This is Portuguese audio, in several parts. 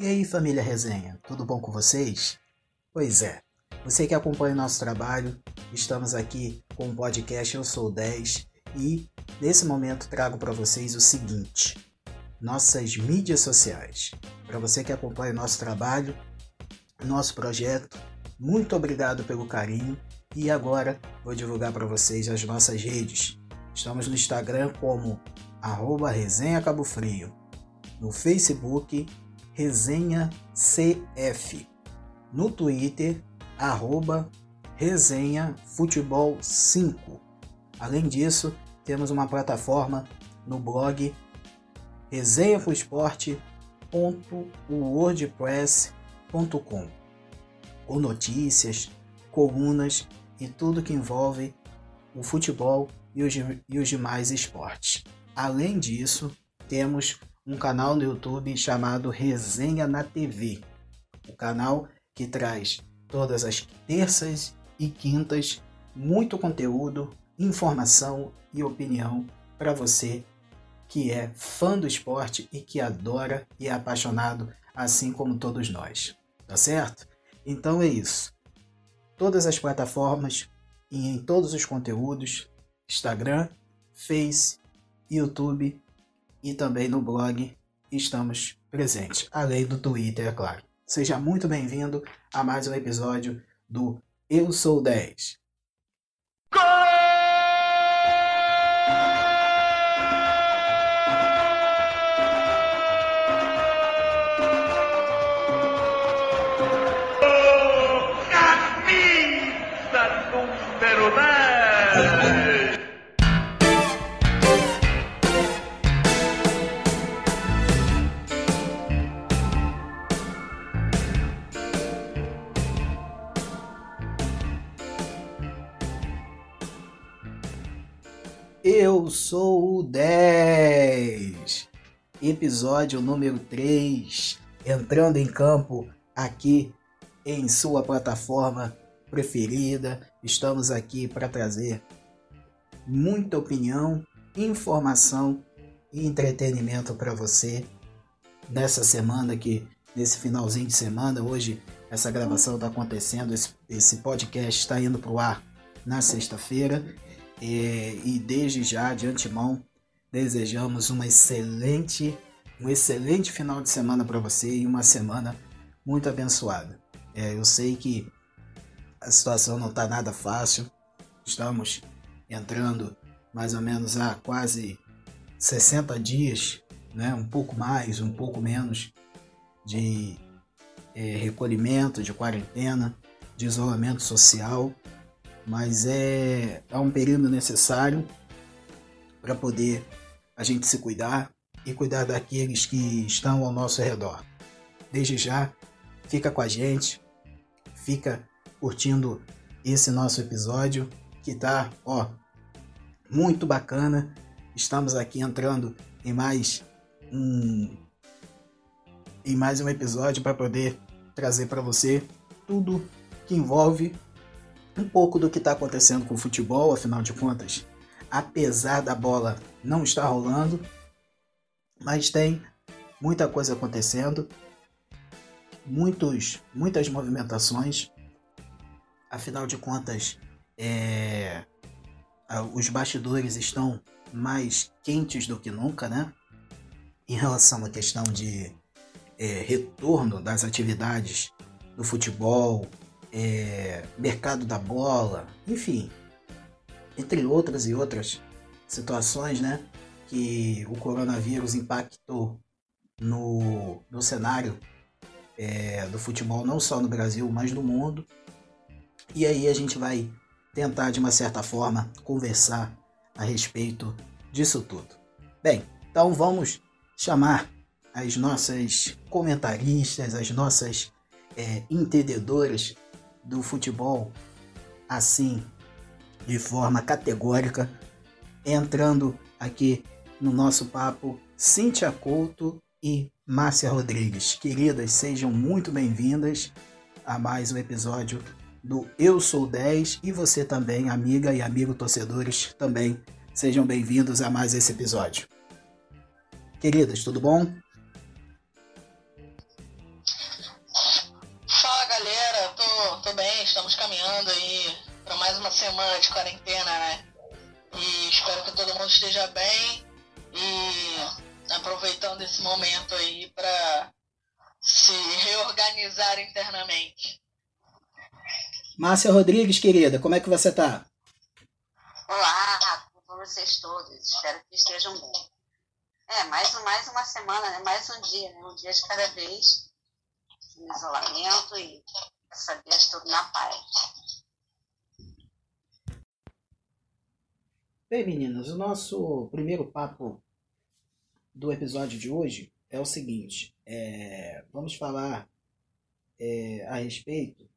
E aí, família Resenha, tudo bom com vocês? Pois é, você que acompanha o nosso trabalho, estamos aqui com o podcast Eu Sou 10 e nesse momento trago para vocês o seguinte: nossas mídias sociais. Para você que acompanha o nosso trabalho, nosso projeto, muito obrigado pelo carinho e agora vou divulgar para vocês as nossas redes. Estamos no Instagram como arroba Resenha Cabo Frio, no Facebook Resenha CF, no Twitter arroba Resenha Futebol 5. Além disso, temos uma plataforma no blog resenhafuesporte.wordpress.com com notícias, colunas e tudo que envolve o futebol e os, e os demais esportes. Além disso, temos um canal no YouTube chamado Resenha na TV, o canal que traz todas as terças e quintas muito conteúdo, informação e opinião para você que é fã do esporte e que adora e é apaixonado assim como todos nós. Tá certo? Então é isso. Todas as plataformas e em todos os conteúdos, Instagram, Face, YouTube e também no blog estamos presentes, além do Twitter, é claro. Seja muito bem-vindo a mais um episódio do Eu Sou 10. Eu episódio número 3, entrando em campo aqui em sua plataforma preferida. Estamos aqui para trazer muita opinião, informação e entretenimento para você nessa semana que nesse finalzinho de semana hoje essa gravação está acontecendo esse, esse podcast está indo para o ar na sexta-feira e, e desde já, de antemão, desejamos uma excelente, um excelente final de semana para você e uma semana muito abençoada. É, eu sei que a situação não está nada fácil. Estamos entrando mais ou menos há quase 60 dias, né? um pouco mais, um pouco menos, de é, recolhimento, de quarentena, de isolamento social mas é, é um período necessário para poder a gente se cuidar e cuidar daqueles que estão ao nosso redor. Desde já, fica com a gente, fica curtindo esse nosso episódio que tá, ó, muito bacana. Estamos aqui entrando em mais um em mais um episódio para poder trazer para você tudo que envolve um pouco do que está acontecendo com o futebol, afinal de contas, apesar da bola não estar rolando, mas tem muita coisa acontecendo, muitos, muitas movimentações. Afinal de contas, é, os bastidores estão mais quentes do que nunca, né? Em relação à questão de é, retorno das atividades do futebol, é, mercado da bola, enfim, entre outras e outras situações, né, que o coronavírus impactou no, no cenário é, do futebol, não só no Brasil, mas no mundo. E aí a gente vai tentar, de uma certa forma, conversar a respeito disso tudo. Bem, então vamos chamar as nossas comentaristas, as nossas é, entendedoras do futebol assim, de forma categórica, entrando aqui no nosso papo Cíntia Couto e Márcia Rodrigues. Queridas, sejam muito bem-vindas a mais um episódio do Eu Sou 10 e você também, amiga e amigo torcedores, também sejam bem-vindos a mais esse episódio. Queridas, tudo bom? Fala galera, tô, tô bem, estamos caminhando aí para mais uma semana de quarentena, né? E espero que todo mundo esteja bem e aproveitando esse momento aí para se reorganizar internamente. Márcia Rodrigues, querida, como é que você tá? Olá, com vocês todos. Espero que estejam bem. É, mais, mais uma semana, né? mais um dia, né? um dia de cada vez, no isolamento e essa vez tudo na paz. Bem, meninas, o nosso primeiro papo do episódio de hoje é o seguinte: é, vamos falar é, a respeito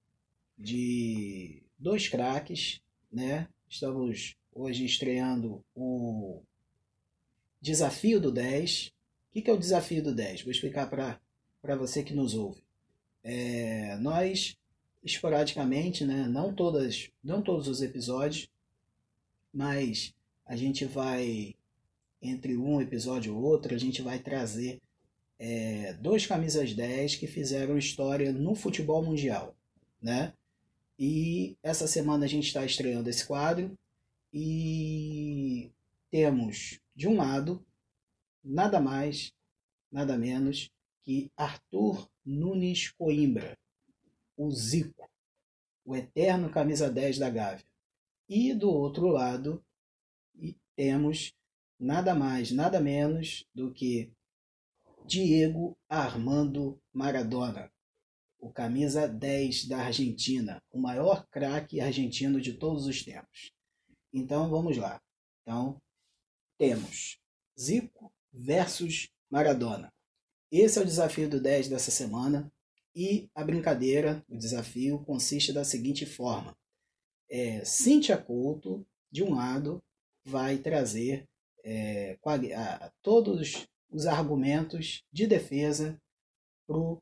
de dois craques, né? Estamos hoje estreando o Desafio do 10. O que é o Desafio do 10? Vou explicar para você que nos ouve. É, nós, esporadicamente, né? não, todas, não todos os episódios, mas a gente vai, entre um episódio ou outro, a gente vai trazer é, dois camisas 10 que fizeram história no futebol mundial, né? E essa semana a gente está estreando esse quadro e temos, de um lado, nada mais, nada menos que Arthur Nunes Coimbra, o Zico, o eterno camisa 10 da Gávea. E do outro lado, temos nada mais, nada menos do que Diego Armando Maradona, o camisa 10 da Argentina, o maior craque argentino de todos os tempos. Então vamos lá. Então temos Zico versus Maradona. Esse é o desafio do 10 dessa semana e a brincadeira, o desafio consiste da seguinte forma: é, Couto de um lado vai trazer é, a, todos os argumentos de defesa para o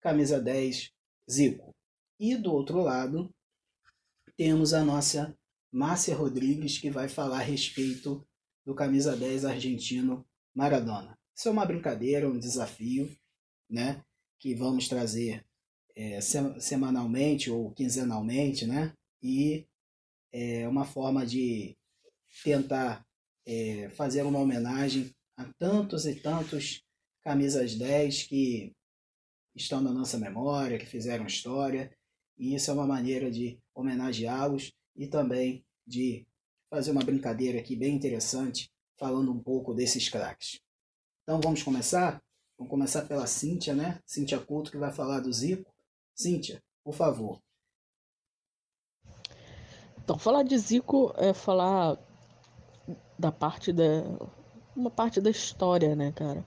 camisa 10 Zico. E do outro lado, temos a nossa Márcia Rodrigues, que vai falar a respeito do camisa 10 argentino Maradona. Isso é uma brincadeira, um desafio, né? Que vamos trazer é, semanalmente ou quinzenalmente, né? E é uma forma de tentar é, fazer uma homenagem a tantos e tantos camisas 10 que estão na nossa memória, que fizeram história, e isso é uma maneira de homenageá-los e também de fazer uma brincadeira aqui bem interessante, falando um pouco desses craques. Então vamos começar? Vamos começar pela Cíntia, né? Cíntia Couto, que vai falar do Zico. Cíntia, por favor. Então, falar de Zico é falar da parte da uma parte da história, né, cara,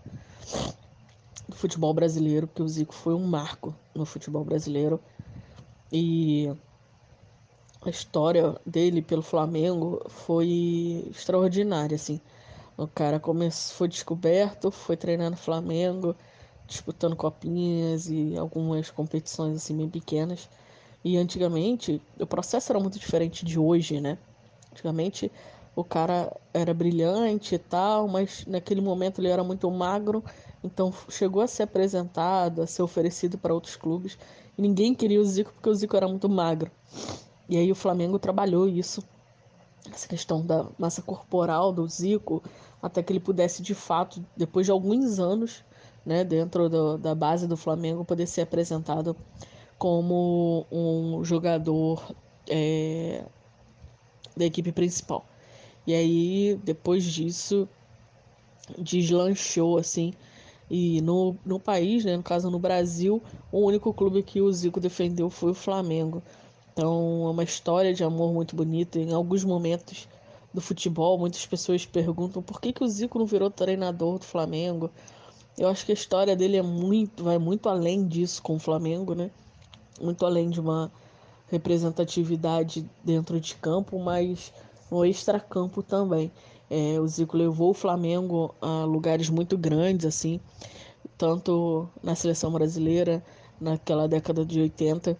do futebol brasileiro, porque o Zico foi um marco no futebol brasileiro e a história dele pelo Flamengo foi extraordinária, assim. O cara começou, foi descoberto, foi treinar no Flamengo, disputando copinhas e algumas competições assim bem pequenas. E antigamente o processo era muito diferente de hoje, né? Antigamente o cara era brilhante e tal, mas naquele momento ele era muito magro, então chegou a ser apresentado, a ser oferecido para outros clubes, e ninguém queria o Zico porque o Zico era muito magro. E aí o Flamengo trabalhou isso, essa questão da massa corporal do Zico, até que ele pudesse de fato, depois de alguns anos, né, dentro do, da base do Flamengo, poder ser apresentado como um jogador é, da equipe principal. E aí, depois disso, deslanchou, assim. E no, no país, né, no caso no Brasil, o único clube que o Zico defendeu foi o Flamengo. Então, é uma história de amor muito bonita. Em alguns momentos do futebol, muitas pessoas perguntam por que, que o Zico não virou treinador do Flamengo. Eu acho que a história dele é muito, vai muito além disso com o Flamengo, né? Muito além de uma representatividade dentro de campo, mas no extracampo também. É, o Zico levou o Flamengo a lugares muito grandes, assim, tanto na seleção brasileira, naquela década de 80,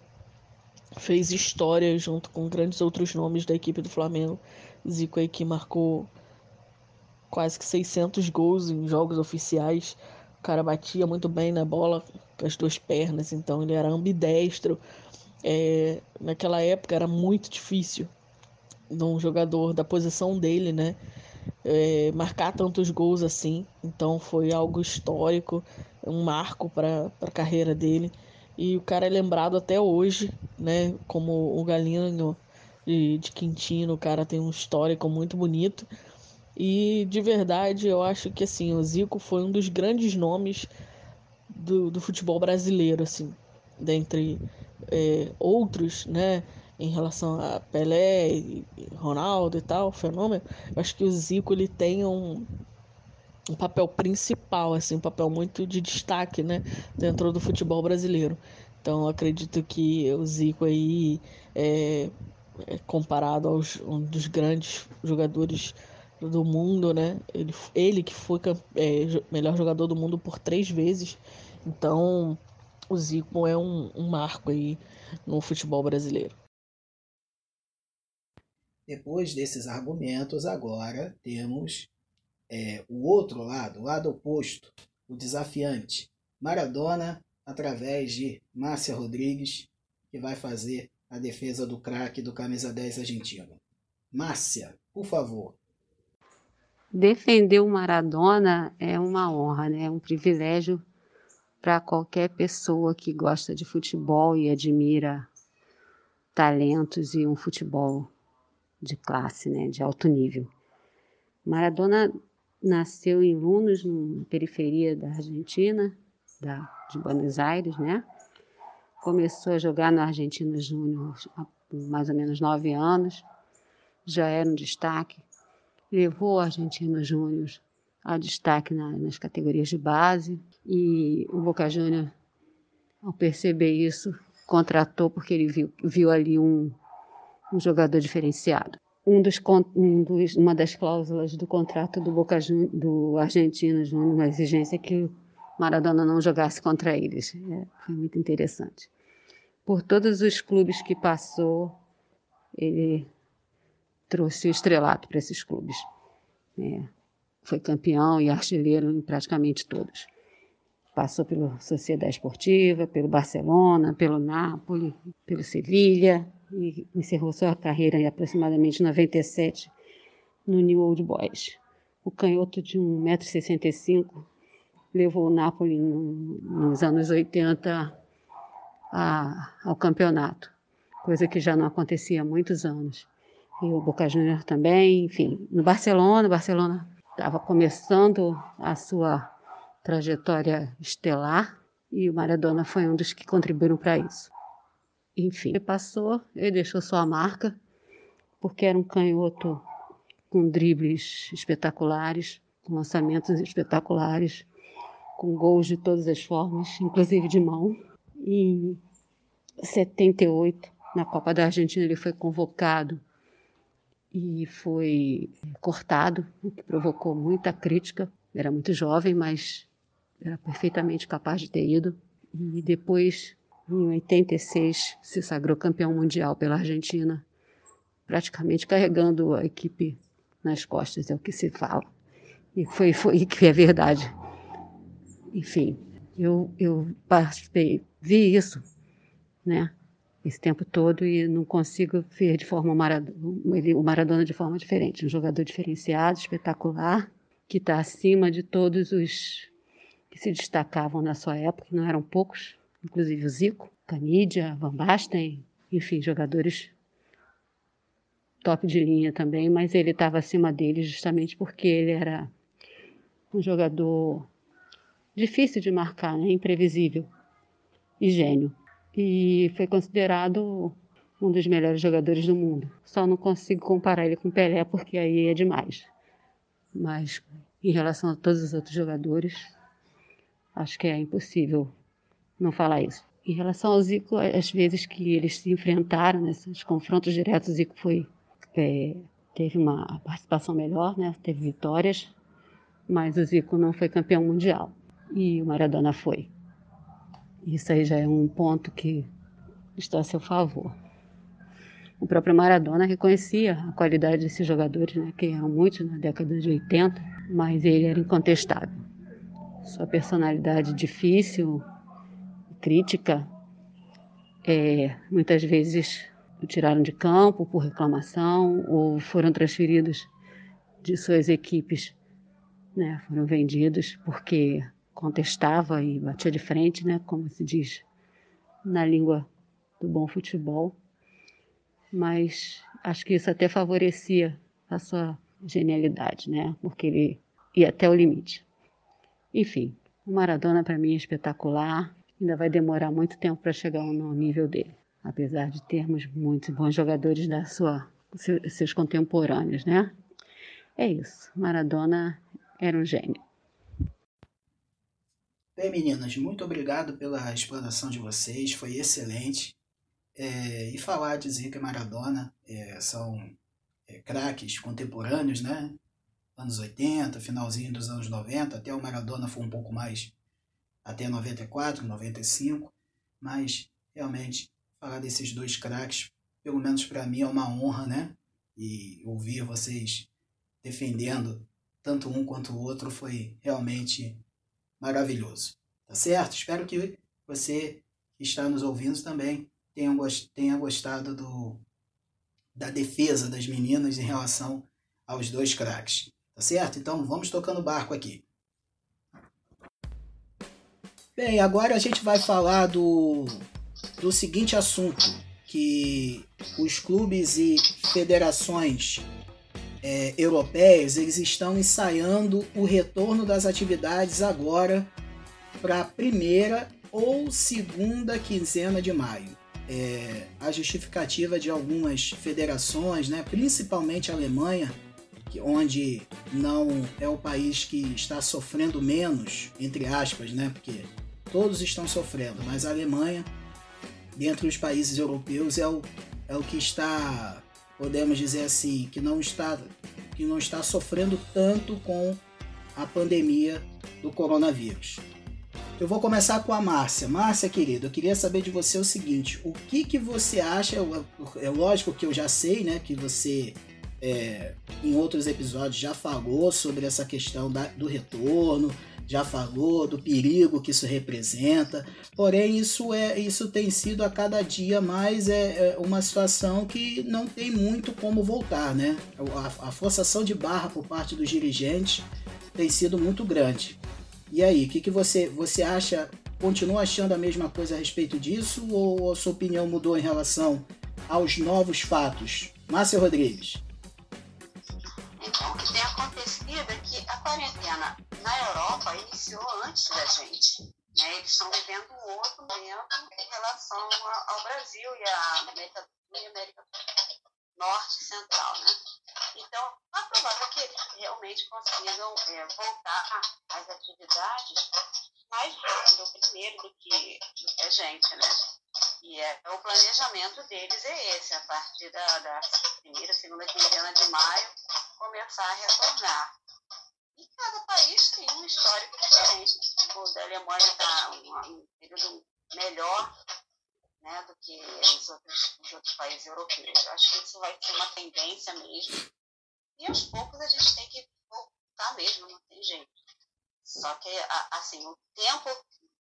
fez história junto com grandes outros nomes da equipe do Flamengo. Zico aí que marcou quase que 600 gols em jogos oficiais. O cara batia muito bem na bola com as duas pernas, então ele era ambidestro. É, naquela época era muito difícil de um jogador da posição dele, né? É, marcar tantos gols assim. Então foi algo histórico, um marco para a carreira dele. E o cara é lembrado até hoje, né? Como o Galinho de, de Quintino. O cara tem um histórico muito bonito. E de verdade, eu acho que assim, o Zico foi um dos grandes nomes do, do futebol brasileiro, assim, dentre é, outros, né? Em relação a Pelé, e Ronaldo e tal, fenômeno, eu acho que o Zico ele tem um, um papel principal, assim, um papel muito de destaque, né, dentro do futebol brasileiro. Então, acredito que o Zico aí é, é comparado aos um dos grandes jogadores do mundo, né? Ele, ele que foi é, melhor jogador do mundo por três vezes. Então, o Zico é um, um marco aí no futebol brasileiro. Depois desses argumentos, agora temos é, o outro lado, o lado oposto, o desafiante. Maradona, através de Márcia Rodrigues, que vai fazer a defesa do craque do camisa 10 argentino. Márcia, por favor, defender o Maradona é uma honra, né? é um privilégio para qualquer pessoa que gosta de futebol e admira talentos e um futebol de classe, né? de alto nível. Maradona nasceu em Lunos, na periferia da Argentina, da, de Buenos Aires, né? Começou a jogar no Argentina Júnior há mais ou menos nove anos, já era um destaque levou o Argentino Júnior a destaque na, nas categorias de base e o Boca Júnior, ao perceber isso, contratou porque ele viu, viu ali um, um jogador diferenciado. Um dos, um dos, uma das cláusulas do contrato do Boca do Argentino uma exigência é que o Maradona não jogasse contra eles. É, foi muito interessante. Por todos os clubes que passou, ele trouxe o estrelato para esses clubes. É, foi campeão e artilheiro em praticamente todos. Passou pela Sociedade Esportiva, pelo Barcelona, pelo Napoli, pelo Sevilha e encerrou sua carreira em aproximadamente 97 no New Old Boys. O canhoto de 1,65m levou o Napoli no, nos anos 80 a, ao campeonato, coisa que já não acontecia há muitos anos e o Boca Juniors também, enfim, no Barcelona, o Barcelona estava começando a sua trajetória estelar e o Maradona foi um dos que contribuíram para isso. Enfim, ele passou, ele deixou sua marca, porque era um canhoto com dribles espetaculares, com lançamentos espetaculares, com gols de todas as formas, inclusive de mão. Em 78, na Copa da Argentina, ele foi convocado e foi cortado, o que provocou muita crítica. Era muito jovem, mas era perfeitamente capaz de ter ido. E depois, em 86, se sagrou campeão mundial pela Argentina, praticamente carregando a equipe nas costas, é o que se fala. E foi, foi que é verdade. Enfim, eu, eu participei, vi isso, né? esse tempo todo e não consigo ver de forma o Maradona de forma diferente. Um jogador diferenciado, espetacular, que está acima de todos os que se destacavam na sua época, que não eram poucos, inclusive o Zico, Canidia, Van Basten, enfim, jogadores top de linha também, mas ele estava acima deles justamente porque ele era um jogador difícil de marcar, né? imprevisível e gênio e foi considerado um dos melhores jogadores do mundo. Só não consigo comparar ele com Pelé porque aí é demais. Mas em relação a todos os outros jogadores, acho que é impossível não falar isso. Em relação ao Zico, as vezes que eles se enfrentaram nesses confrontos diretos, o Zico foi é, teve uma participação melhor, né? Teve vitórias, mas o Zico não foi campeão mundial e o Maradona foi. Isso aí já é um ponto que está a seu favor. O próprio Maradona reconhecia a qualidade desses jogadores, né, que eram muitos na década de 80, mas ele era incontestável. Sua personalidade difícil, crítica, é, muitas vezes o tiraram de campo por reclamação ou foram transferidos de suas equipes, né, foram vendidos porque contestava e batia de frente, né, como se diz na língua do bom futebol. Mas acho que isso até favorecia a sua genialidade, né, porque ele ia até o limite. Enfim, o Maradona para mim é espetacular. Ainda vai demorar muito tempo para chegar no nível dele, apesar de termos muitos bons jogadores da sua seus contemporâneos, né? É isso. Maradona era um gênio. Bem, meninas, muito obrigado pela explanação de vocês, foi excelente. É, e falar de Zica e Maradona é, são é, craques contemporâneos, né? anos 80, finalzinho dos anos 90, até o Maradona foi um pouco mais até 94, 95, mas realmente falar desses dois craques, pelo menos para mim é uma honra, né? E ouvir vocês defendendo tanto um quanto o outro foi realmente maravilhoso. Tá certo? Espero que você que está nos ouvindo também tenha, tenha gostado do, da defesa das meninas em relação aos dois craques. Tá certo? Então vamos tocando barco aqui. Bem, agora a gente vai falar do, do seguinte assunto, que os clubes e federações é, europeias eles estão ensaiando o retorno das atividades agora para a primeira ou segunda quinzena de maio. É, a justificativa de algumas federações, né, principalmente a Alemanha, onde não é o país que está sofrendo menos, entre aspas, né? Porque todos estão sofrendo, mas a Alemanha, dentre os países europeus, é o, é o que está, podemos dizer assim, que não está, que não está sofrendo tanto com a pandemia do coronavírus. Eu vou começar com a Márcia. Márcia, querida, eu queria saber de você o seguinte: o que, que você acha? É lógico que eu já sei, né, que você é, em outros episódios já falou sobre essa questão da, do retorno, já falou do perigo que isso representa. Porém, isso é isso tem sido a cada dia mais é, é uma situação que não tem muito como voltar, né? A, a, forçação de barra por parte dos dirigentes tem sido muito grande. E aí, o que, que você você acha? Continua achando a mesma coisa a respeito disso ou a sua opinião mudou em relação aos novos fatos? Márcia Rodrigues. Então, o que tem acontecido é que a quarentena na Europa iniciou antes da gente. Né? Eles estão vivendo um outro momento em relação ao Brasil e à América, América Norte e Central. Né? Então, é provável que eles realmente consigam é, voltar às atividades mais rápido primeiro do que a gente, né? E é, o planejamento deles é esse, a partir da, da começar a retornar. E cada país tem um histórico diferente. O da Alemanha está um, período melhor né, do que os outros, os outros países europeus. Eu acho que isso vai ser uma tendência mesmo. E aos poucos a gente tem que voltar mesmo, não tem jeito. Só que, assim, o tempo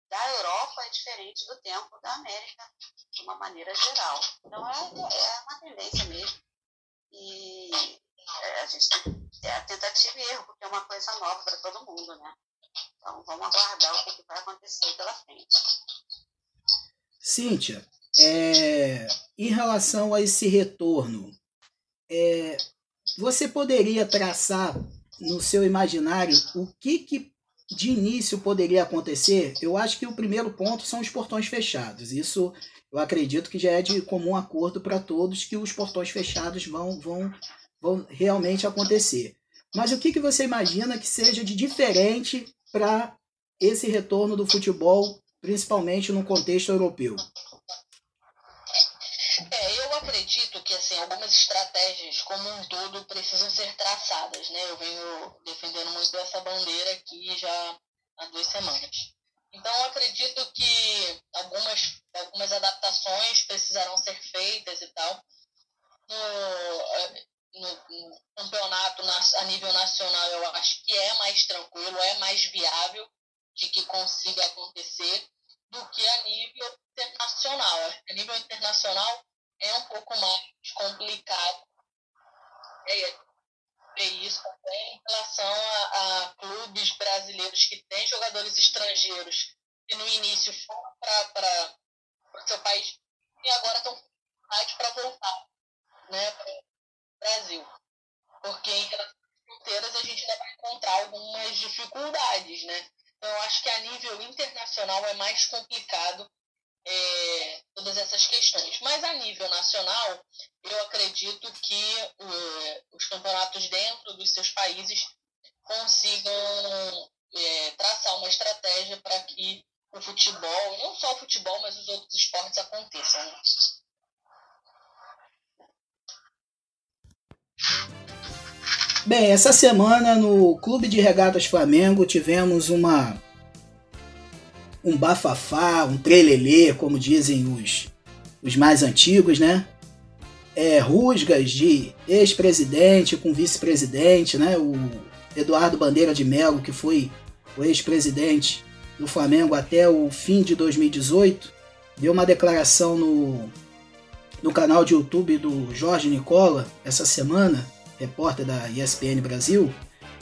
da Europa é diferente do tempo da América, de uma maneira geral. Então, é, é uma tendência mesmo. E é, a gente é a tentativa e erro, porque é uma coisa nova para todo mundo, né? Então, vamos aguardar o que vai acontecer pela frente. Cíntia, é, em relação a esse retorno, é, você poderia traçar no seu imaginário o que, que de início poderia acontecer, eu acho que o primeiro ponto são os portões fechados. Isso eu acredito que já é de comum acordo para todos que os portões fechados vão, vão, vão realmente acontecer. Mas o que, que você imagina que seja de diferente para esse retorno do futebol, principalmente no contexto europeu? É, eu acredito que assim, algumas estratégias como um todo precisam ser traçadas. Né? Eu venho defendendo muito essa bandeira aqui já há duas semanas. Então, acredito que algumas, algumas adaptações precisarão ser feitas e tal. No, no, campeonato a nível nacional, eu acho que é mais tranquilo, é mais viável de que consiga acontecer do que a nível internacional. A nível internacional é um pouco mais complicado é, isso também em relação a, a, clubes brasileiros que têm jogadores estrangeiros que no início foram para o seu país e agora estão para voltar né, Brasil. Porque em fronteiras a gente ainda vai encontrar algumas dificuldades. Né? Então, eu acho que a nível internacional é mais complicado é, todas essas questões. Mas a nível nacional, eu acredito que uh, os campeonatos dentro dos seus países consigam é, traçar uma estratégia para que o futebol, não só o futebol, mas os outros esportes aconteçam. Né? Bem, essa semana no Clube de Regatas Flamengo tivemos uma um bafafá, um trelelê, como dizem os, os mais antigos, né? É, rusgas de ex-presidente com vice-presidente, né? O Eduardo Bandeira de Melo, que foi o ex-presidente do Flamengo até o fim de 2018, deu uma declaração no, no canal de YouTube do Jorge Nicola essa semana, repórter da ESPN Brasil,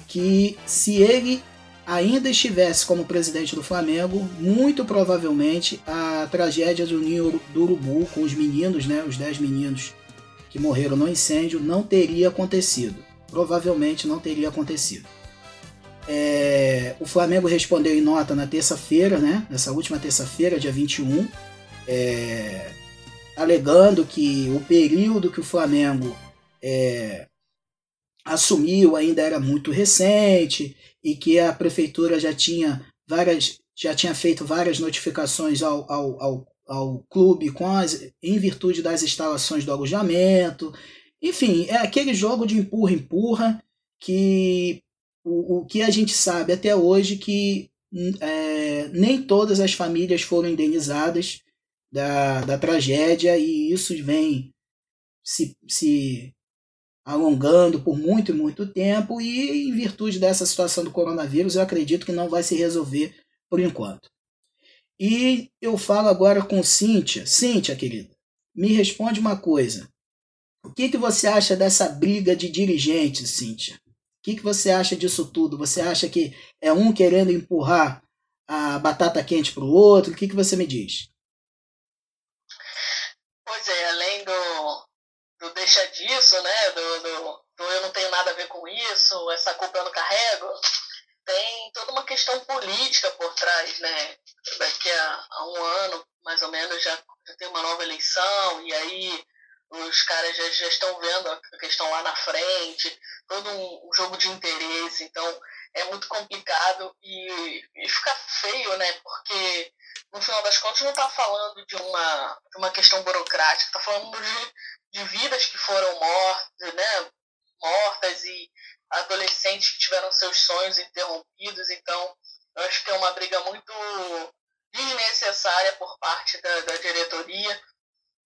que se ele ainda estivesse como presidente do Flamengo, muito provavelmente a tragédia do Ninho do Urubu com os meninos, né, os 10 meninos que morreram no incêndio, não teria acontecido. Provavelmente não teria acontecido. É, o Flamengo respondeu em nota na terça-feira, né, nessa última terça-feira, dia 21, é, alegando que o período que o Flamengo é, assumiu ainda era muito recente e que a prefeitura já tinha várias já tinha feito várias notificações ao, ao, ao, ao clube com as, em virtude das instalações do alojamento. Enfim, é aquele jogo de empurra-empurra que o, o que a gente sabe até hoje que é, nem todas as famílias foram indenizadas da, da tragédia e isso vem se, se alongando por muito muito tempo e em virtude dessa situação do coronavírus eu acredito que não vai se resolver por enquanto. E eu falo agora com Cíntia. Cíntia, querida, me responde uma coisa. O que, que você acha dessa briga de dirigentes, Cíntia? O que, que você acha disso tudo? Você acha que é um querendo empurrar a batata quente para o outro? O que, que você me diz? Pois é, do deixa disso, né? Do, do, do, eu não tenho nada a ver com isso, essa culpa eu não carrego. Tem toda uma questão política por trás, né? Daqui a, a um ano, mais ou menos, já, já tem uma nova eleição, e aí os caras já, já estão vendo a questão lá na frente, todo um, um jogo de interesse, então é muito complicado e, e fica feio, né? Porque no final das contas não está falando de uma, de uma questão burocrática, está falando de, de vidas que foram mortas, né? Mortas e adolescentes que tiveram seus sonhos interrompidos. Então, eu acho que é uma briga muito desnecessária por parte da, da diretoria.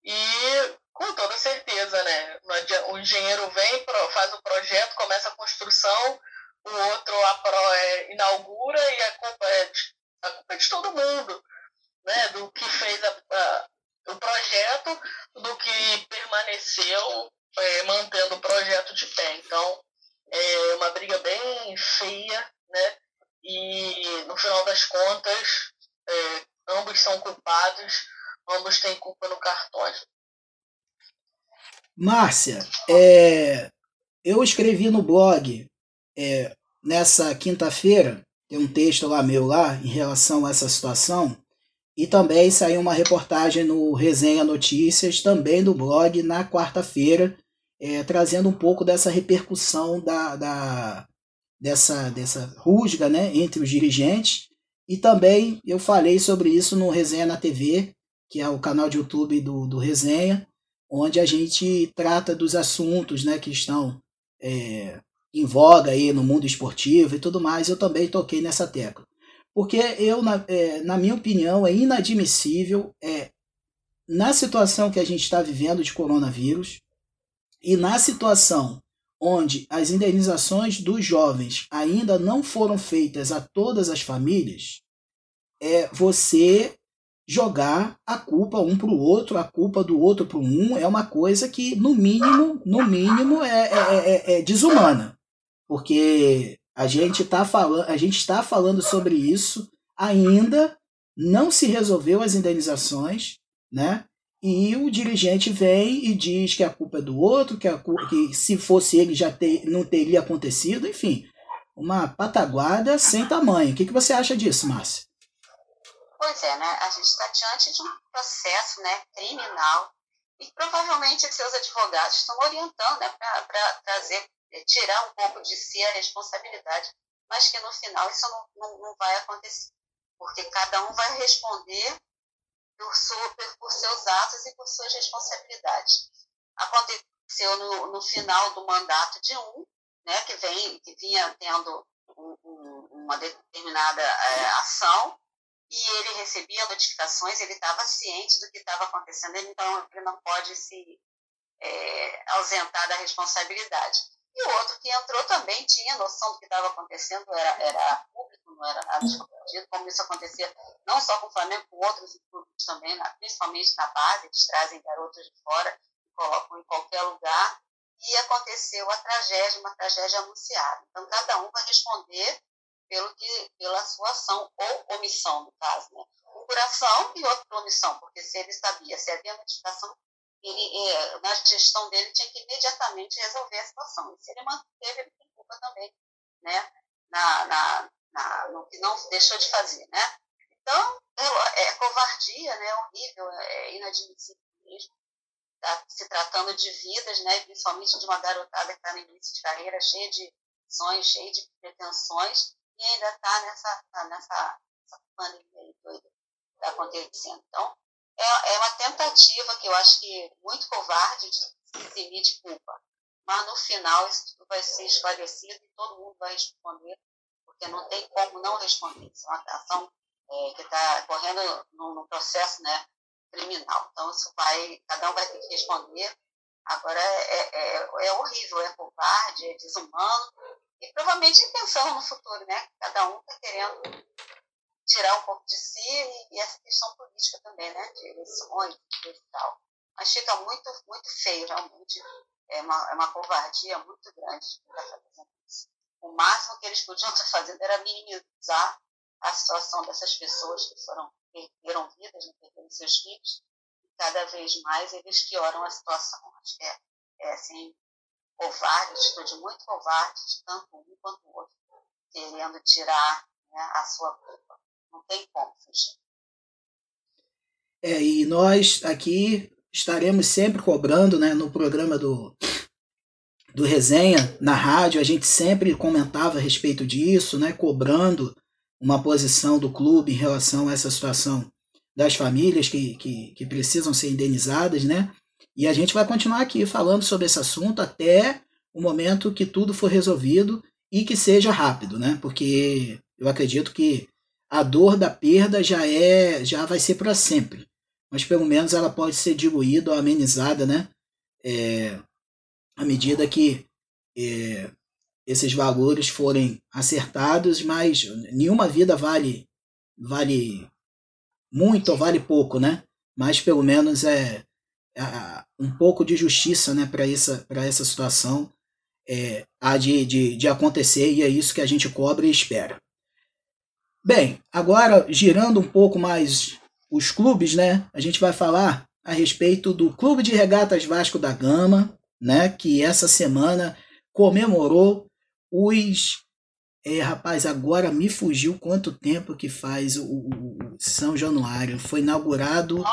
E com toda certeza, né? O engenheiro vem, faz o projeto, começa a construção, o outro é, inaugura e a culpa, é de, a culpa é de todo mundo, né? Do que fez a, a o projeto do que permaneceu é, mantendo o projeto de pé. Então, é uma briga bem feia, né? E no final das contas, é, ambos são culpados, ambos têm culpa no cartório. Márcia, é, eu escrevi no blog é, nessa quinta-feira, tem um texto lá meu lá em relação a essa situação, e também saiu uma reportagem no Resenha Notícias, também do blog, na quarta-feira, é, trazendo um pouco dessa repercussão da, da, dessa, dessa rusga né, entre os dirigentes. E também eu falei sobre isso no Resenha na TV, que é o canal de YouTube do, do Resenha, onde a gente trata dos assuntos né, que estão é, em voga aí no mundo esportivo e tudo mais. Eu também toquei nessa tecla. Porque eu, na, é, na minha opinião, é inadmissível, é, na situação que a gente está vivendo de coronavírus, e na situação onde as indenizações dos jovens ainda não foram feitas a todas as famílias, é você jogar a culpa um para o outro, a culpa do outro para um, é uma coisa que, no mínimo, no mínimo, é, é, é, é desumana. Porque a gente, tá falando, a gente está falando sobre isso ainda, não se resolveu as indenizações, né? E o dirigente vem e diz que a culpa é do outro, que, a, que se fosse ele já ter, não teria acontecido, enfim. Uma pataguada sem tamanho. O que, que você acha disso, Márcia? Pois é, né? A gente está diante de um processo né, criminal e provavelmente seus advogados estão orientando né, para trazer, tirar um pouco de si a responsabilidade, mas que no final isso não, não, não vai acontecer, porque cada um vai responder por, por seus atos e por suas responsabilidades. Aconteceu no, no final do mandato de um, né, que, vem, que vinha tendo um, um, uma determinada é, ação, e ele recebia notificações, ele estava ciente do que estava acontecendo, então ele não pode se é, ausentar da responsabilidade. E o outro que entrou também tinha noção do que estava acontecendo, era, era público, não era nada escondido, como isso acontecia não só com o Flamengo, com outros clubes também, principalmente na base, eles trazem garotos de fora e colocam em qualquer lugar. E aconteceu a tragédia, uma tragédia anunciada. Então, cada um vai responder pelo que, pela sua ação ou omissão, no caso. Né? Um por ação e outro por omissão, porque se ele sabia, se havia notificação, é, na gestão dele tinha que imediatamente resolver a situação. E ele manteve, ele culpa também, né? Na, na, na, no que não deixou de fazer, né? Então, é, é covardia, né? É horrível, é inadmissível mesmo. Tá se tratando de vidas, né? Principalmente de uma garotada que está no início de carreira, cheia de sonhos, cheia de pretensões, e ainda está nessa, nessa, nessa pandemia doida que está acontecendo. Então, é, é uma tentativa que eu acho que muito covarde de se de culpa. Mas no final isso vai ser esclarecido e todo mundo vai responder, porque não tem como não responder. Isso é uma ação é, que está correndo no, processo né, criminal. Então isso vai, cada um vai ter que responder. Agora é, é, é, é horrível, é covarde, é desumano e provavelmente pensando no futuro, né? Cada um está querendo tirar um pouco de si e, essa questão política também, né, de eleições e tal. Mas fica muito, muito feio, realmente. É uma, é uma covardia muito grande isso. O máximo que eles podiam estar fazendo era minimizar a situação dessas pessoas que foram perderam vidas, né, perderam seus filhos, e cada vez mais eles pioram a situação. Acho que é, é assim, covarde, atitude muito covarde, de tanto um quanto o outro, querendo tirar né, a sua culpa. Não tem como fugir. É, e nós aqui estaremos sempre cobrando, né, no programa do, do Resenha, na rádio, a gente sempre comentava a respeito disso, né, cobrando uma posição do clube em relação a essa situação das famílias que, que, que precisam ser indenizadas, né? E a gente vai continuar aqui falando sobre esse assunto até o momento que tudo for resolvido e que seja rápido, né? Porque eu acredito que a dor da perda já é já vai ser para sempre. Mas pelo menos ela pode ser diluída ou amenizada, né? É, à medida que é, esses valores forem acertados, mas nenhuma vida vale vale muito ou vale pouco, né? Mas pelo menos é, é um pouco de justiça, né, para essa para essa situação é, há de, de, de acontecer e é isso que a gente cobra e espera. Bem, agora girando um pouco mais os clubes, né? A gente vai falar a respeito do Clube de Regatas Vasco da Gama, né? Que essa semana comemorou os. É, rapaz, agora me fugiu quanto tempo que faz o, o, São Januário. Foi inaugurado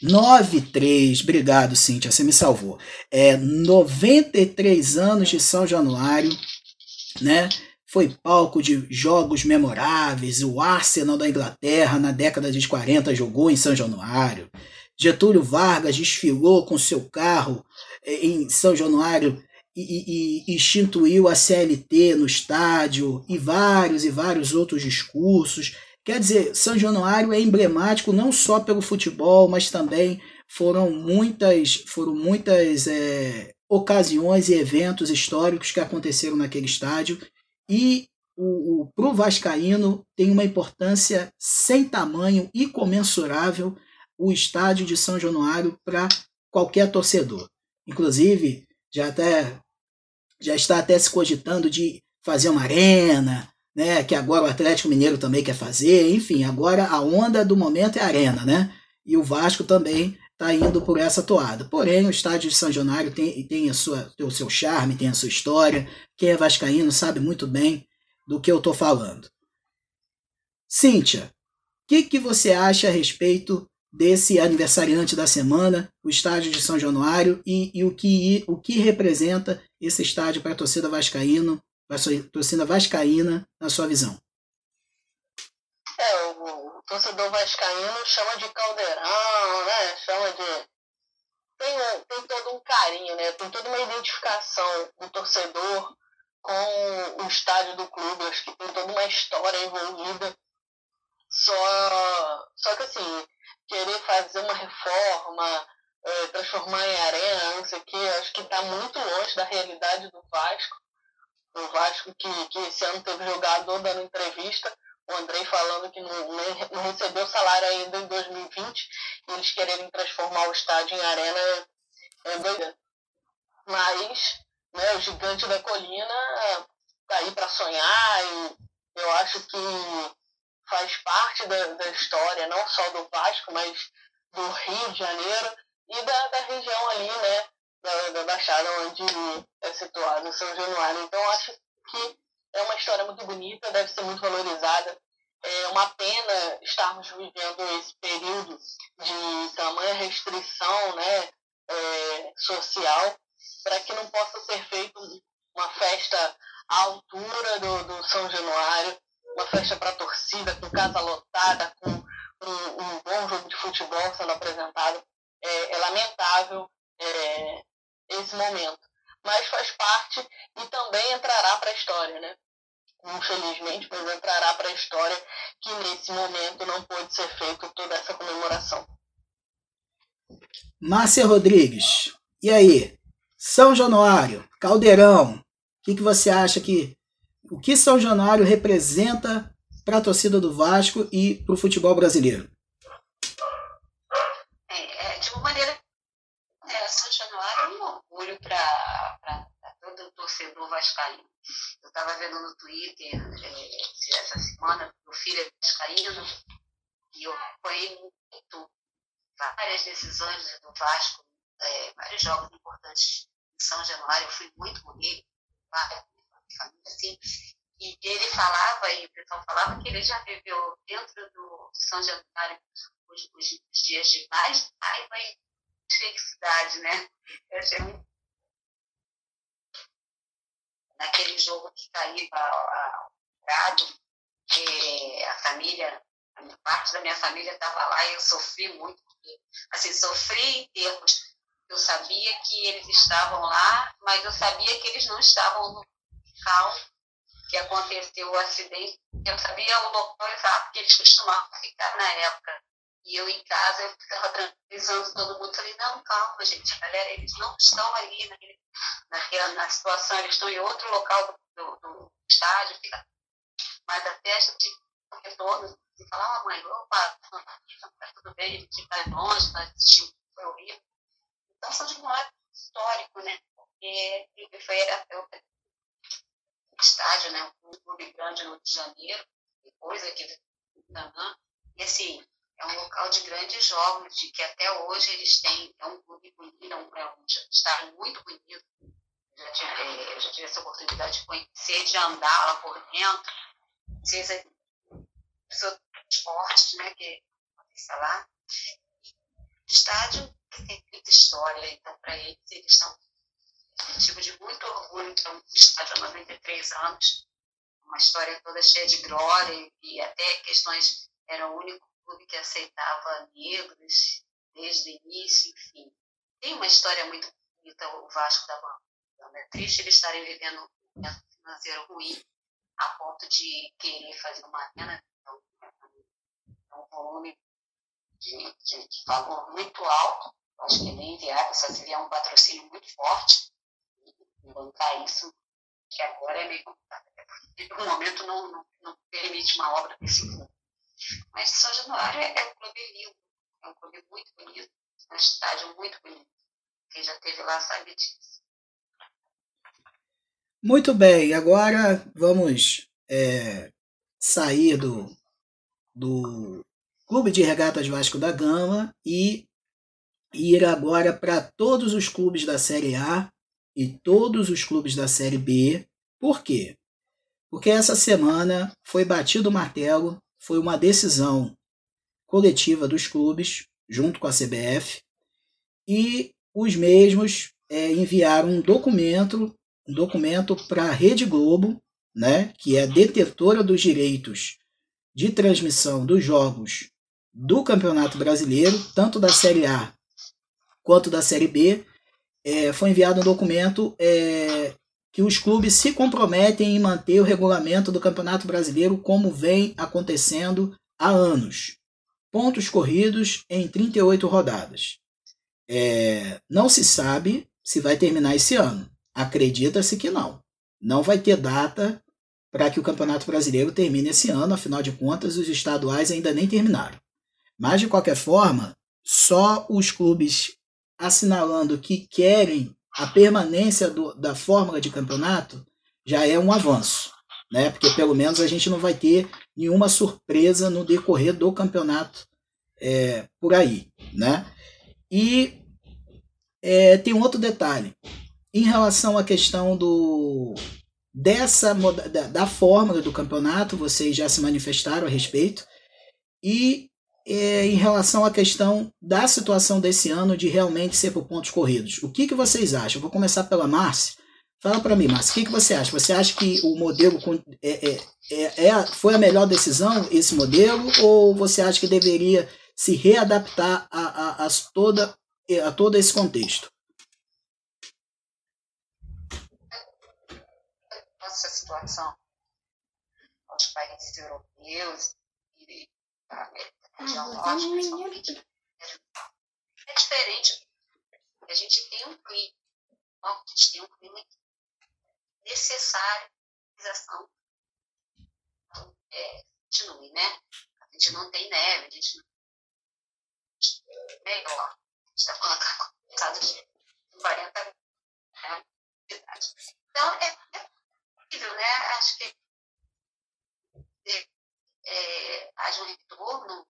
9-3. Obrigado, Cíntia, você me salvou. É 93 anos de São Januário, né? Foi palco de jogos memoráveis. O Arsenal da Inglaterra, na década de 40, jogou em São Januário. Getúlio Vargas desfilou com seu carro eh, em São Januário e, e, e instituiu a CLT no estádio e vários e vários outros discursos. Quer dizer, São Januário é emblemático não só pelo futebol, mas também foram muitas, foram muitas é, ocasiões e eventos históricos que aconteceram naquele estádio e o, o, pro Vascaíno tem uma importância sem tamanho e comensurável o estádio de São Januário para qualquer torcedor. Inclusive, já até já está até se cogitando de fazer uma arena, né, que agora o Atlético Mineiro também quer fazer, enfim, agora a onda do momento é a arena, né? E o Vasco também está indo por essa toada. Porém, o estádio de São Januário tem, tem, a sua, tem o seu charme, tem a sua história. Quem é vascaíno sabe muito bem do que eu estou falando. Cíntia, o que, que você acha a respeito desse aniversariante da semana, o estádio de São Januário, e, e o, que, o que representa esse estádio para a torcida para a torcida vascaína, na sua visão? É, o torcedor vascaíno chama de caldeirão, né? Chama de tem, tem todo um carinho, né? Tem toda uma identificação do torcedor com o estádio do clube. Acho que tem toda uma história envolvida. Só, só que assim, querer fazer uma reforma, é, transformar em arena, não sei o que, acho que está muito longe da realidade do Vasco. O Vasco que, que esse ano teve jogador dando entrevista, o Andrei falando que não, não recebeu salário ainda em 2020, e eles quererem transformar o estádio em arena é doido. Mas né, o gigante da colina tá aí para sonhar e eu acho que faz parte da, da história, não só do Vasco, mas do Rio de Janeiro e da, da região ali, né, da, da Baixada, onde é situado São Januário. Então, acho que é uma história muito bonita, deve ser muito valorizada. É uma pena estarmos vivendo esse período de tamanha restrição né, é, social para que não possa ser feita uma festa à altura do, do São Januário, uma festa para torcida, com casa lotada, com um, um, bom jogo de futebol sendo apresentado. É, é lamentável é, esse momento. Mas faz parte e também entrará para a história, né? Infelizmente, mas entrará para a história que nesse momento não pôde ser feita toda essa comemoração. Márcia Rodrigues, e aí? São Januário, Caldeirão, o que, que você acha que o que São Januário representa para a torcida do Vasco e para o futebol brasileiro? É, é, de uma maneira, é, São Januário é um orgulho para torcedor vascaíno. Eu estava vendo no Twitter é, essa semana, meu filho é vascaíno, e eu acompanhei muito várias decisões do Vasco, é, vários jogos importantes em São Januário, eu fui muito com ele, família, assim, e ele falava, e o pessoal falava que ele já viveu dentro do São Januário os, os dias de mais raiva e felicidade, né? Eu achei muito... Naquele jogo que caiu o Prado, a família, parte da minha família estava lá e eu sofri muito, assim, sofri em termos eu sabia que eles estavam lá, mas eu sabia que eles não estavam no local que aconteceu o acidente. Eu sabia o local exato que eles costumavam ficar na época. E eu em casa, eu ficava tranquilizando todo mundo. Falei, não, calma, gente, galera, eles não estão ali naquele, naquela, na situação, eles estão em outro local do, do, estádio. Fica... Mas até a gente retorno e falar, oh, mãe, opa, tá tudo bem, a gente vai longe, vai assistir, foi horrível. Então, são de um lado histórico, né? Porque foi, eu estádio, né, um clube grande no Rio de Janeiro, depois aqui do Canã, e assim, é um local de grandes jogos, de que até hoje eles têm, é um clube bonito, é um, estádio muito bonito, já, tinha, é, eu já tive essa oportunidade de conhecer, de andar lá por dentro, seja esportes, né, que acontece lá, estádio que tem muita história, então para eles, eles estão motivo de muito orgulho, então, um estádio há 93 anos, uma história toda cheia de glória e até questões, era o único clube que aceitava negros desde o início, enfim. Tem uma história muito bonita, o Vasco da Gama. É triste eles estarem vivendo um momento financeiro ruim, a ponto de querer fazer uma arena, então, é um volume de, de, de valor muito alto, acho que nem viável, só se vier um patrocínio muito forte, bancar isso. que agora é meio complicado. No momento não, não, não permite uma obra desse clube. Mas São Januário é, é um clube lindo, é um clube muito bonito, é um estádio muito bonito. Quem já esteve lá sabe disso. Muito bem, agora vamos é, sair do, do Clube de Regatas Vasco da Gama e ir agora para todos os clubes da Série A e todos os clubes da Série B. Por quê? Porque essa semana foi batido o martelo, foi uma decisão coletiva dos clubes, junto com a CBF, e os mesmos é, enviaram um documento, um documento para a Rede Globo, né, que é detetora dos direitos de transmissão dos jogos do Campeonato Brasileiro, tanto da Série A quanto da Série B, é, foi enviado um documento é, que os clubes se comprometem em manter o regulamento do Campeonato Brasileiro como vem acontecendo há anos. Pontos corridos em 38 rodadas. É, não se sabe se vai terminar esse ano. Acredita-se que não. Não vai ter data para que o Campeonato Brasileiro termine esse ano, afinal de contas, os estaduais ainda nem terminaram. Mas, de qualquer forma, só os clubes assinalando que querem a permanência do, da fórmula de campeonato já é um avanço, né? Porque pelo menos a gente não vai ter nenhuma surpresa no decorrer do campeonato é, por aí, né? E é, tem um outro detalhe em relação à questão do dessa da, da fórmula do campeonato, vocês já se manifestaram a respeito e em relação à questão da situação desse ano de realmente ser por pontos corridos. O que, que vocês acham? Vou começar pela Márcia. Fala para mim, Márcia, o que, que você acha? Você acha que o modelo é, é, é, é, foi a melhor decisão, esse modelo, ou você acha que deveria se readaptar a, a, a, toda, a todo esse contexto? Essa situação aos países europeus e da América geológica, principalmente. É diferente. A gente tem um clima, a gente tem um clima necessário para então, é, continue, né? A gente não tem neve, a gente não. É igual, a gente está falando casa de 40 né? Então, é, é possível, né? Acho que é, é, haja um retorno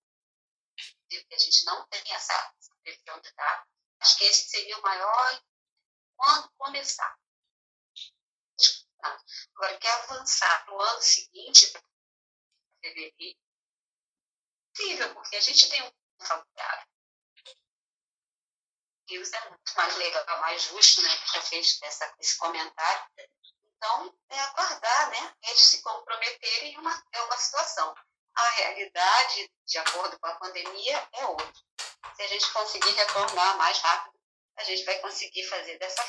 a gente não tem essa previsão de dados, acho que esse seria o maior quando começar. Agora, quer avançar para o ano seguinte, fevereiro, possível, porque a gente tem um favorável. Isso é muito mais legal, mais justo, né? Que já fez essa, esse comentário. Então, é aguardar, né? Eles se comprometerem em uma, é uma situação a realidade, de acordo com a pandemia, é outra. Se a gente conseguir retornar mais rápido, a gente vai conseguir fazer dessa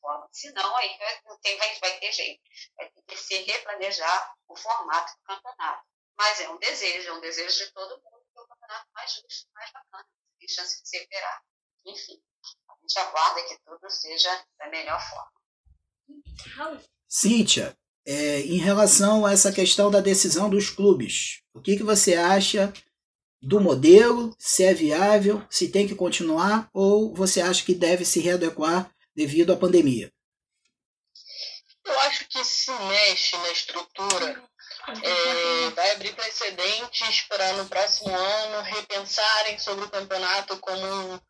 forma. Senão, aí não tem, vai, vai ter jeito. Vai ter que se replanejar o formato do campeonato. Mas é um desejo, é um desejo de todo mundo que é o campeonato mais justo, mais bacana, tem chance de se operar. Enfim, a gente aguarda que tudo seja da melhor forma. Cíntia, é, em relação a essa questão da decisão dos clubes. O que, que você acha do modelo? Se é viável, se tem que continuar ou você acha que deve se readequar devido à pandemia? Eu acho que se mexe na estrutura, é, vai abrir precedentes para no próximo ano repensarem sobre o campeonato como um,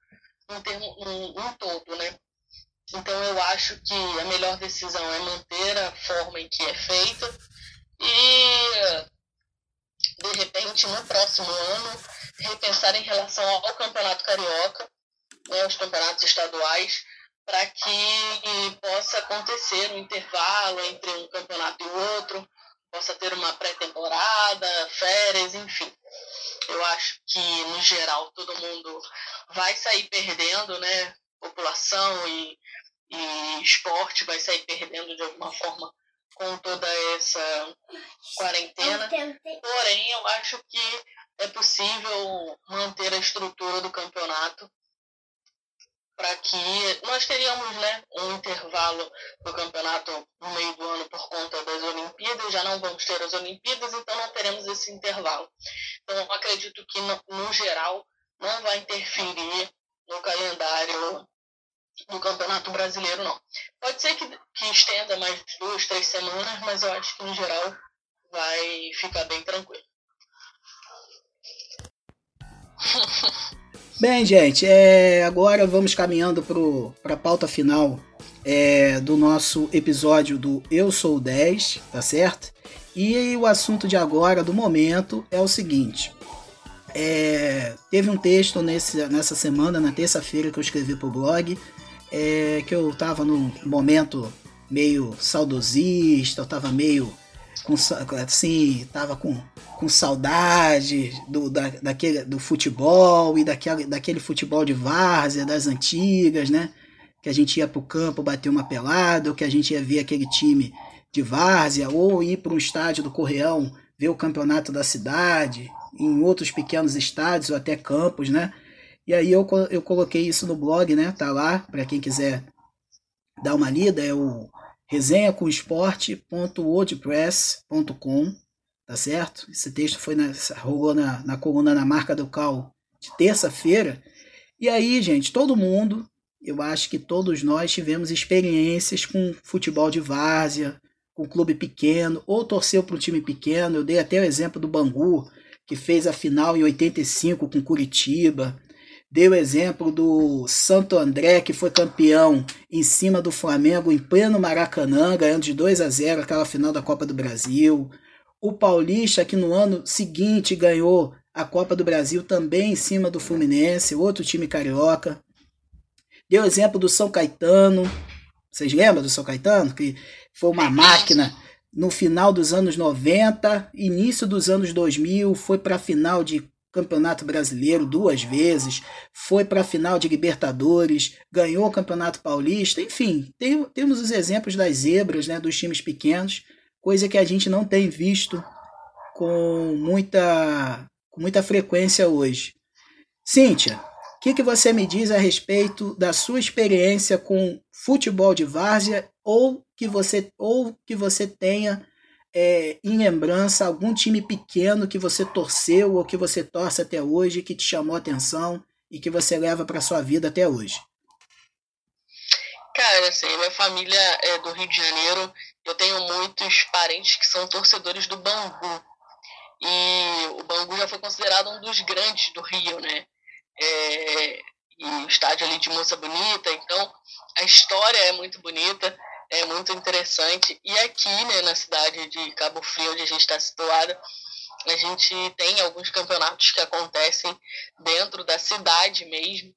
um, termo, um, um todo, né? Então eu acho que a melhor decisão é manter a forma em que é feita e de repente no próximo ano repensar em relação ao campeonato carioca, né, os campeonatos estaduais, para que possa acontecer um intervalo entre um campeonato e outro, possa ter uma pré-temporada, férias, enfim. Eu acho que, no geral, todo mundo vai sair perdendo, né? População e e esporte vai sair perdendo de alguma forma com toda essa quarentena. Porém, eu acho que é possível manter a estrutura do campeonato para que nós teríamos né, um intervalo do campeonato no meio do ano por conta das Olimpíadas, já não vamos ter as Olimpíadas, então não teremos esse intervalo. Então, acredito que, no, no geral, não vai interferir no calendário do Campeonato Brasileiro, não. Pode ser que, que estenda mais duas, três semanas, mas eu acho que, no geral, vai ficar bem tranquilo. Bem, gente, é, agora vamos caminhando para a pauta final é, do nosso episódio do Eu Sou 10, tá certo? E o assunto de agora, do momento, é o seguinte. É, teve um texto nesse, nessa semana, na terça-feira, que eu escrevi para o blog, é, que eu estava num momento meio saudosista, eu estava meio com, assim, tava com, com saudade do, da, daquele, do futebol e daquele, daquele futebol de várzea das antigas, né? Que a gente ia pro campo bater uma pelada, ou que a gente ia ver aquele time de várzea, ou ir para um estádio do Correão ver o campeonato da cidade, em outros pequenos estádios ou até campos, né? E aí eu, eu coloquei isso no blog, né? Tá lá, para quem quiser dar uma lida, é o resenhacomesporte.wordpress.com, tá certo? Esse texto foi na, rolou na, na coluna na marca do Cal de terça-feira. E aí, gente, todo mundo, eu acho que todos nós tivemos experiências com futebol de várzea, com clube pequeno, ou torceu para um time pequeno. Eu dei até o exemplo do Bangu, que fez a final em 85 com Curitiba. Dei o exemplo do Santo André, que foi campeão em cima do Flamengo em pleno Maracanã, ganhando de 2 a 0 aquela final da Copa do Brasil. O Paulista, que no ano seguinte ganhou a Copa do Brasil também em cima do Fluminense, outro time carioca. Deu exemplo do São Caetano. Vocês lembram do São Caetano? Que foi uma máquina no final dos anos 90, início dos anos 2000, foi para a final de Campeonato Brasileiro duas vezes, foi para a final de Libertadores, ganhou o Campeonato Paulista, enfim, tem, temos os exemplos das zebras, né, dos times pequenos, coisa que a gente não tem visto com muita, com muita frequência hoje. Cíntia, o que, que você me diz a respeito da sua experiência com futebol de várzea ou que você, ou que você tenha é, em lembrança algum time pequeno que você torceu ou que você torce até hoje, que te chamou atenção e que você leva para sua vida até hoje? Cara, assim, minha família é do Rio de Janeiro. Eu tenho muitos parentes que são torcedores do Bangu. E o Bangu já foi considerado um dos grandes do Rio, né? É, e o estádio ali de Moça Bonita. Então, a história é muito bonita é muito interessante. E aqui, né, na cidade de Cabo Frio, onde a gente está situada, a gente tem alguns campeonatos que acontecem dentro da cidade mesmo.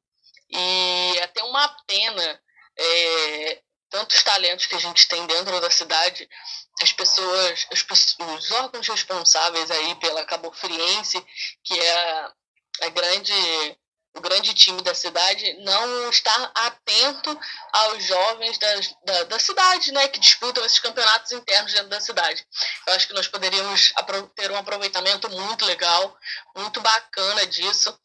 E é até uma pena é, tantos talentos que a gente tem dentro da cidade, as pessoas, os, os órgãos responsáveis aí pela Cabo Friense, que é a grande o grande time da cidade não está atento aos jovens da, da, da, cidade, né, que disputam esses campeonatos internos dentro da cidade. Eu acho que nós poderíamos ter um aproveitamento muito legal, muito bacana disso,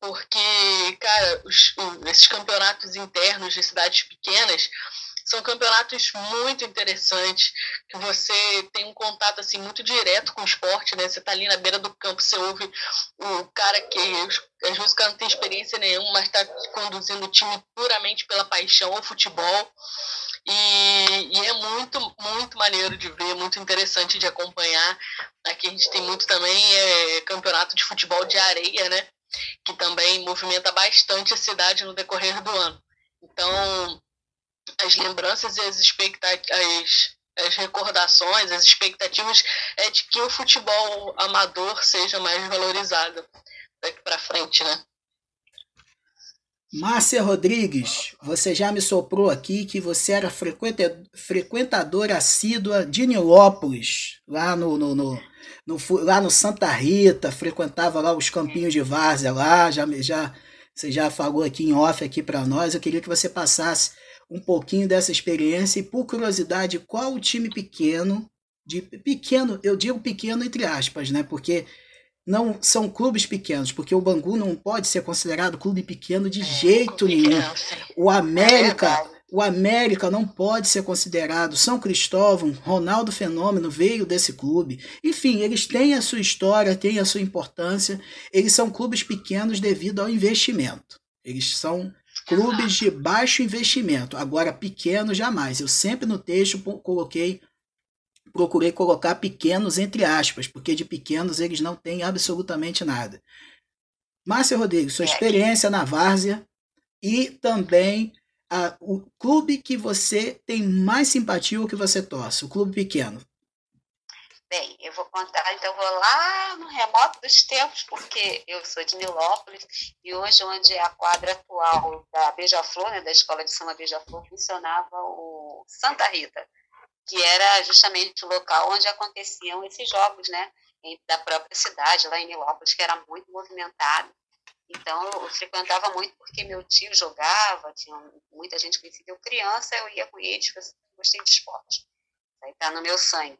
porque, cara, os, esses campeonatos internos de cidades pequenas são campeonatos muito interessantes, que você tem um contato assim muito direto com o esporte, né? Você tá ali na beira do campo, você ouve o cara que às vezes o cara não tem experiência nenhuma, mas está conduzindo o time puramente pela paixão ao futebol. E, e, é muito, muito maneiro de ver, muito interessante de acompanhar. Aqui a gente tem muito também é, campeonato de futebol de areia, né? Que também movimenta bastante a cidade no decorrer do ano. Então, as lembranças e as expectativas, as recordações, as expectativas é de que o futebol amador seja mais valorizado daqui para frente, né? Márcia Rodrigues, você já me soprou aqui que você era frequentadora assídua de Nilópolis, lá no, no, no, no, lá no Santa Rita, frequentava lá os campinhos de várzea lá, já, já, você já falou aqui em off aqui para nós, eu queria que você passasse um pouquinho dessa experiência e, por curiosidade, qual o time pequeno, de pequeno, eu digo pequeno entre aspas, né? Porque não são clubes pequenos, porque o Bangu não pode ser considerado clube pequeno de é, jeito nenhum. O América, é o América não pode ser considerado. São Cristóvão, Ronaldo Fenômeno veio desse clube. Enfim, eles têm a sua história, têm a sua importância. Eles são clubes pequenos devido ao investimento. Eles são clubes de baixo investimento. Agora, pequeno jamais. Eu sempre no texto coloquei procurei colocar pequenos entre aspas, porque de pequenos eles não têm absolutamente nada. Márcia Rodrigues, sua é. experiência na Várzea e também a, o clube que você tem mais simpatia ou que você torce, o clube pequeno. Bem, eu vou contar, então vou lá no remoto dos tempos, porque eu sou de Nilópolis e hoje onde é a quadra atual da Beija-Flor, né, da Escola de Samba Beija-Flor, funcionava o Santa Rita que era justamente o local onde aconteciam esses jogos, né, da própria cidade, lá em Nilópolis, que era muito movimentado. Então, eu frequentava muito porque meu tio jogava, tinha muita gente conhecida. Eu, criança, eu ia com eles, gostei de esporte. Aí está no meu sangue.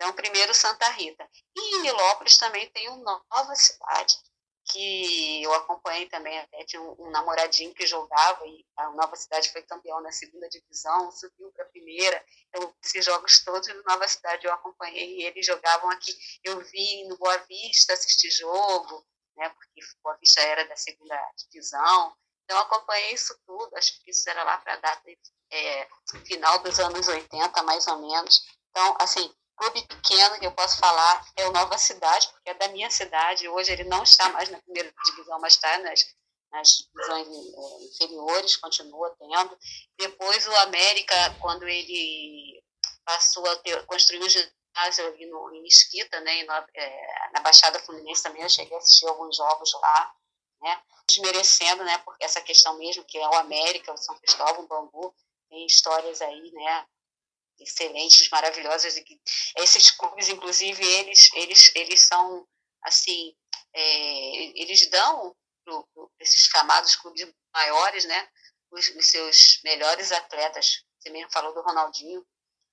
Então, primeiro Santa Rita. E em Nilópolis também tem o Nova Cidade, que eu acompanhei também, até tinha um, um, namoradinho que jogava e a Nova Cidade foi campeão na segunda divisão, subiu para a primeira. Então, esses jogos todos no Nova Cidade eu acompanhei e eles jogavam aqui. Eu vi no Boa Vista assistir jogo, né, porque Boa Vista era da segunda divisão. Então, acompanhei isso tudo, acho que isso era lá para a data é, final dos anos 80, mais ou menos. Então, assim, clube pequeno que eu posso falar é o Nova Cidade, porque é da minha cidade. Hoje ele não está mais na primeira divisão, mas está nas, nas divisões é, inferiores, continua tendo. Depois o América, quando ele passou a ter, construir um ginásio ali no, em Mesquita, né, na, é, na Baixada Fluminense também, eu cheguei a assistir alguns jogos lá, né, desmerecendo, né, porque essa questão mesmo, que é o América, o São Cristóvão, o Bambu, tem histórias aí, né, excelentes, maravilhosas e esses clubes, inclusive, eles eles eles são assim, é, eles dão para esses chamados clubes maiores, né, os, os, seus melhores atletas. Você mesmo falou do Ronaldinho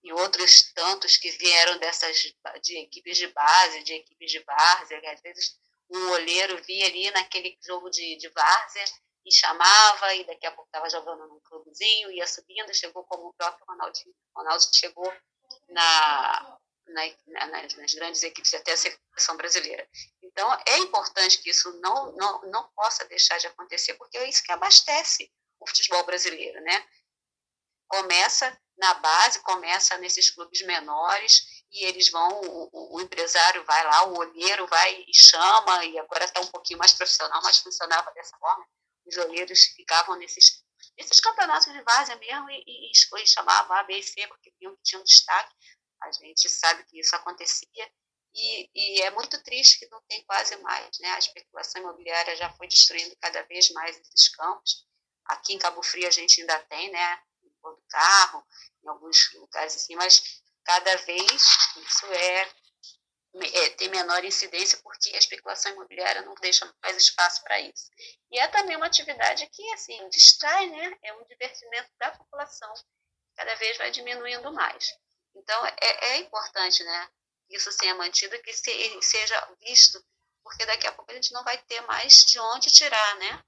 e outros tantos que vieram dessas de equipes de base, de equipes de várzea, às vezes um olheiro via ali naquele jogo de, de várzea e chamava, e daqui a pouco estava jogando num clubezinho, ia subindo, chegou como o próprio Ronaldinho. Ronaldo chegou na, na, nas, nas, grandes equipes até a seleção brasileira. Então, é importante que isso não, não, não possa deixar de acontecer, porque é isso que abastece o futebol brasileiro, né? Começa na base, começa nesses clubes menores, e eles vão, o, o, empresário vai lá, o olheiro vai e chama, e agora está um pouquinho mais profissional, mas funcionava dessa forma os olheiros ficavam nesses, nesses campeonatos de várzea mesmo e, e, e chamavam A, B e C, porque viam que tinham destaque. A gente sabe que isso acontecia. E, e, é muito triste que não tem quase mais. Né? A especulação imobiliária já foi destruindo cada vez mais esses campos. Aqui em Cabo Frio a gente ainda tem, né? Em Porto Carro, em alguns lugares assim, mas cada vez isso é é, tem menor incidência porque a especulação imobiliária não deixa mais espaço para isso. E é também uma atividade que, assim, distrai, né? É um divertimento da população, cada vez vai diminuindo mais. Então, é, é importante, né? Isso seja mantido, que se, seja visto, porque daqui a pouco a gente não vai ter mais de onde tirar, né?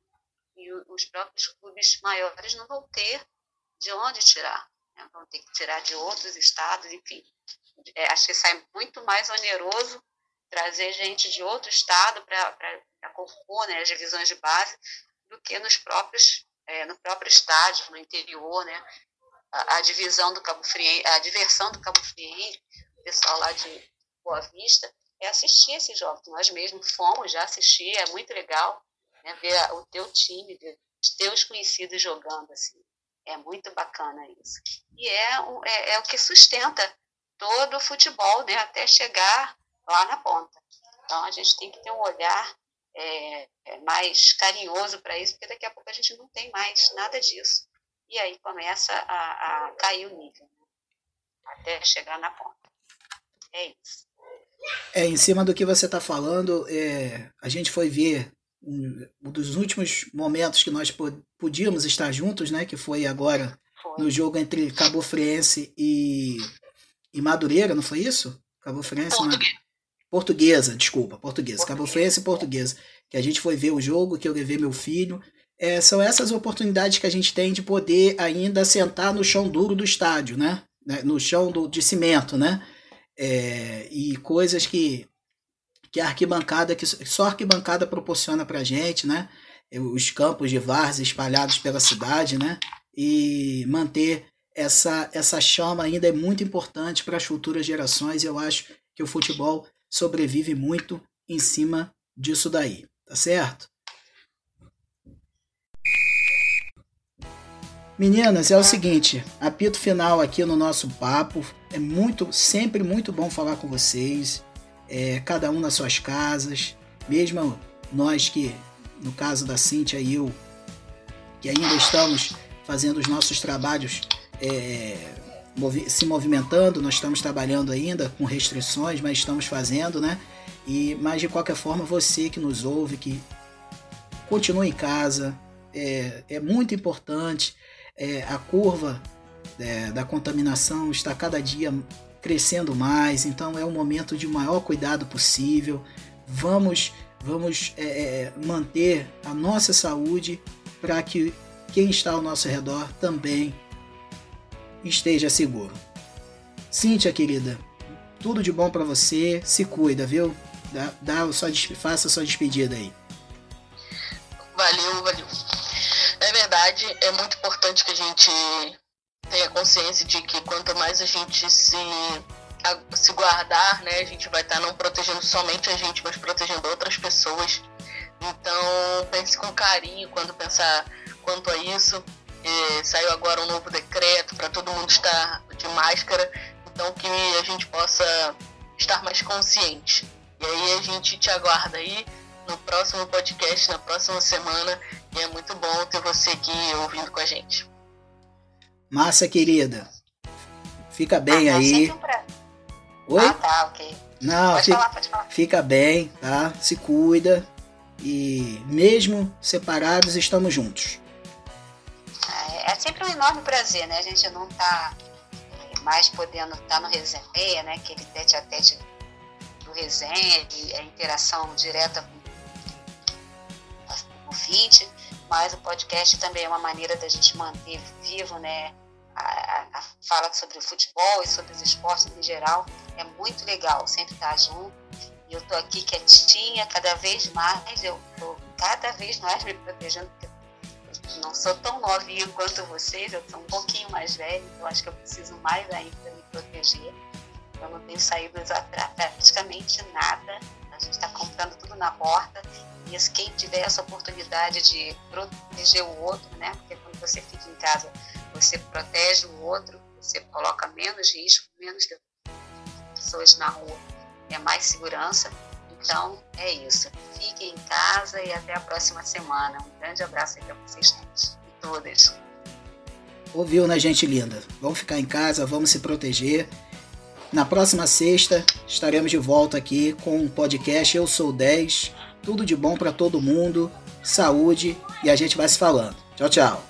E os próprios clubes maiores não vão ter de onde tirar. Né? Vão ter que tirar de outros estados, enfim é, acho que sai muito mais oneroso trazer gente de outro estado para compor né, as divisões de base do que nos próprios é, no próprio estádio, no interior, né? A, a, divisão do Cabo Friense, a diversão do Cabo Friense, o pessoal lá de Boa Vista, é assistir esses jogos. Nós mesmos fomos já assistir, é muito legal né, ver o teu time, ver os teus conhecidos jogando assim. É muito bacana isso. E é, é, é o que sustenta todo o futebol, né, até chegar lá na ponta. Então a gente tem que ter um olhar é, é mais carinhoso para isso, porque daqui a pouco a gente não tem mais nada disso. E aí começa a, a cair o nível, né, até chegar na ponta. É isso. É, em cima do que você está falando, é, a gente foi ver um, um, dos últimos momentos que nós podíamos estar juntos, né? Que foi agora foi. no jogo entre Cabo Friense e e Madureira, não foi isso? Cabo Friense. Português. Portuguesa, desculpa, portuguesa. Cabo Friense e portuguesa. Que a gente foi ver o jogo, que eu levei meu filho. É, são essas oportunidades que a gente tem de poder ainda sentar no chão duro do estádio, né? né? No chão do, de cimento, né? É, e coisas que, que a arquibancada, que só a arquibancada proporciona pra gente, né? Os campos de várzea espalhados pela cidade, né? E manter essa, essa chama ainda é muito importante para as futuras gerações. E eu acho que o futebol sobrevive muito em cima disso daí, tá certo? Meninas, é o seguinte, apito final aqui no nosso papo. É muito, sempre muito bom falar com vocês. É, cada um nas suas casas, mesmo nós que, no caso da Cintia e eu, que ainda estamos fazendo os nossos trabalhos é, se movimentando, nós estamos trabalhando ainda com restrições, mas estamos fazendo, né? E, mas de qualquer forma, você que nos ouve, que continue em casa, é, é muito importante. É, a curva é, da contaminação está cada dia crescendo mais, então é um momento de maior cuidado possível. Vamos, vamos é, é, manter a nossa saúde para que quem está ao nosso redor também esteja seguro. Cíntia, querida, tudo de bom para você. Se cuida, viu? Dá, dá faça a sua despedida aí. Valeu, valeu. É verdade, é muito importante que a gente tenha consciência de que quanto mais a gente se, a, se guardar, né, a gente vai estar não protegendo somente a gente, mas protegendo outras pessoas. Então, pense com carinho quando pensar quanto a isso. E saiu agora um novo decreto para todo mundo estar de máscara, então que a gente possa estar mais consciente. E aí a gente te aguarda aí no próximo podcast, na próxima semana, e é muito bom ter você aqui ouvindo com a gente. Massa, querida. Fica bem ah, aí. Um Oi? Ah, tá, ok. Não, pode fica, falar, pode falar. fica bem, tá? Se cuida. E mesmo separados, estamos juntos é sempre um enorme prazer, né? A gente não tá é, mais podendo estar tá no resenha, né? Aquele tete a tete do resenha, a interação direta com o ouvinte, mas o podcast também é uma maneira da gente manter vivo, né? A, a, fala sobre o futebol e sobre os esportes em geral é muito legal, sempre estar tá junto. E eu tô aqui quietinha, cada vez mais, eu tô cada vez mais me protegendo, porque não sou tão novinha quanto vocês, eu sou um pouquinho mais velha, então acho que eu preciso mais ainda me proteger. Eu não tenho saído praticamente nada, a gente está comprando tudo na porta. E quem tiver essa oportunidade de proteger o outro, né? Porque quando você fica em casa, você protege o outro, você coloca menos risco, menos pessoas na rua, é mais segurança. Então, é isso. Fiquem em casa e até a próxima semana. Um grande abraço aí para vocês todos e todas. Ouviu, né, gente linda? Vamos ficar em casa, vamos se proteger. Na próxima sexta estaremos de volta aqui com um podcast Eu Sou 10. Tudo de bom para todo mundo, saúde e a gente vai se falando. Tchau, tchau.